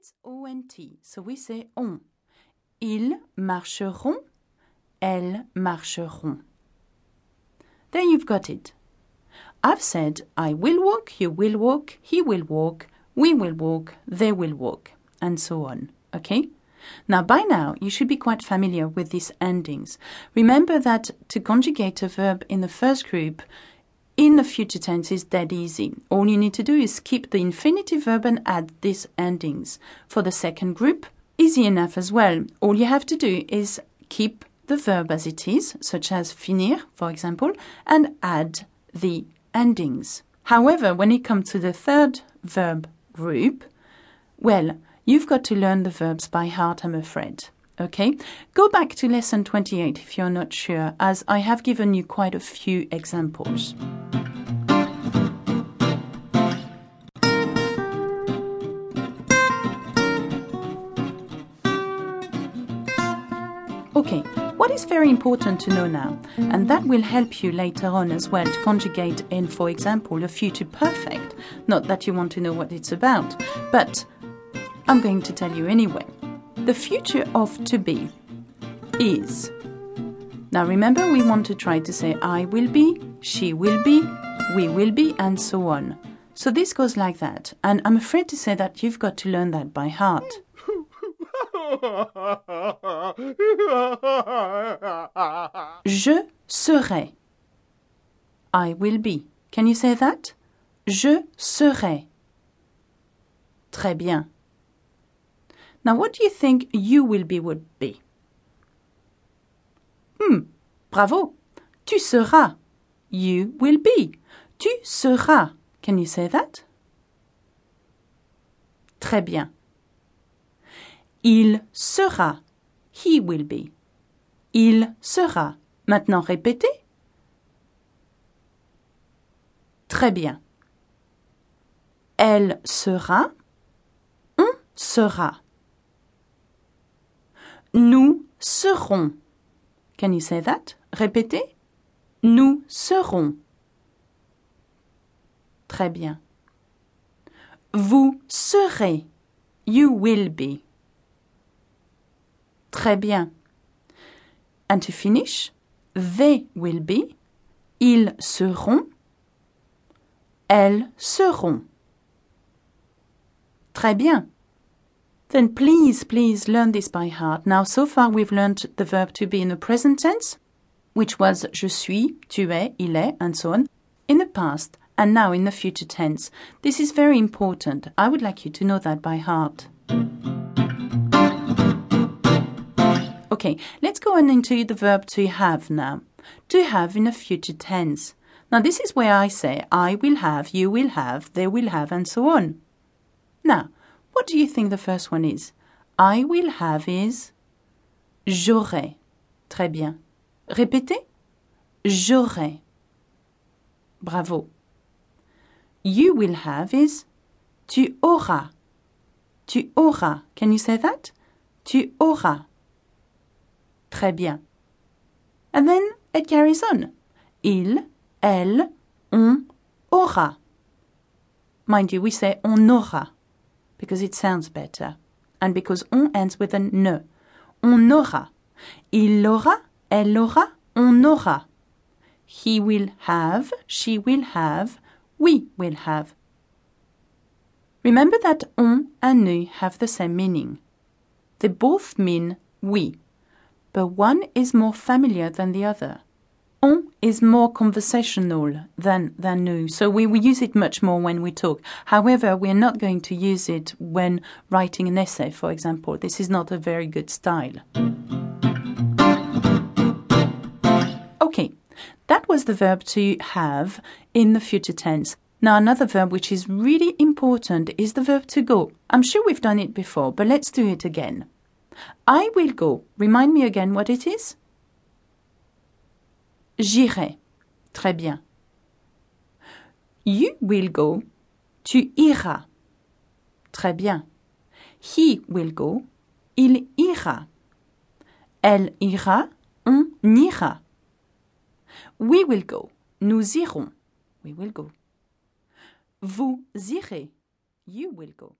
It's ONT, so we say on. Ils marcheront, elles marcheront. Then you've got it. I've said I will walk, you will walk, he will walk, we will walk, they will walk, and so on. Okay? Now, by now, you should be quite familiar with these endings. Remember that to conjugate a verb in the first group in the future tense is dead easy. All you need to do is keep the infinitive verb and add these endings. For the second group, easy enough as well. All you have to do is keep the verb as it is, such as finir, for example, and add the endings. However, when it comes to the third verb group, well, you've got to learn the verbs by heart, I'm afraid. Okay? Go back to lesson 28 if you're not sure, as I have given you quite a few examples. Okay, what is very important to know now, and that will help you later on as well to conjugate in, for example, a future perfect. Not that you want to know what it's about, but I'm going to tell you anyway. The future of to be is. Now remember, we want to try to say I will be, she will be, we will be, and so on. So this goes like that, and I'm afraid to say that you've got to learn that by heart. Je serai. I will be. Can you say that? Je serai. Très bien. Now, what do you think you will be would be? Hmm, bravo. Tu seras. You will be. Tu seras. Can you say that? Très bien. Il sera. He will be. Il sera. Maintenant répétez. Très bien. Elle sera. On sera. Nous serons. Can you say that? Répétez. Nous serons. Très bien. Vous serez. You will be. Très bien. And to finish, they will be. Ils seront. Elles seront. Très bien. Then please, please learn this by heart. Now, so far we've learned the verb to be in the present tense, which was je suis, tu es, il est, and so on, in the past, and now in the future tense. This is very important. I would like you to know that by heart. Okay, let's go on into the verb to have now. To have in the future tense. Now, this is where I say I will have, you will have, they will have, and so on. Now, what do you think the first one is? I will have is j'aurai. Très bien. Répétez. J'aurai. Bravo. You will have is tu auras. Tu auras. Can you say that? Tu auras. Très bien. And then it carries on. Il, elle, on aura. Mind you, we say on aura because it sounds better. And because on ends with an ne. On aura. Il aura, elle aura, on aura. He will have, she will have, we will have. Remember that on and nous have the same meaning. They both mean we, but one is more familiar than the other. On is more conversational than, than nous, so we, we use it much more when we talk. However, we're not going to use it when writing an essay, for example. This is not a very good style. Okay, that was the verb to have in the future tense. Now, another verb which is really important is the verb to go. I'm sure we've done it before, but let's do it again. I will go. Remind me again what it is? J'irai. Très bien. You will go. Tu iras. Très bien. He will go. Il ira. Elle ira. On ira. We will go. Nous irons. We will go. Vous irez. You will go.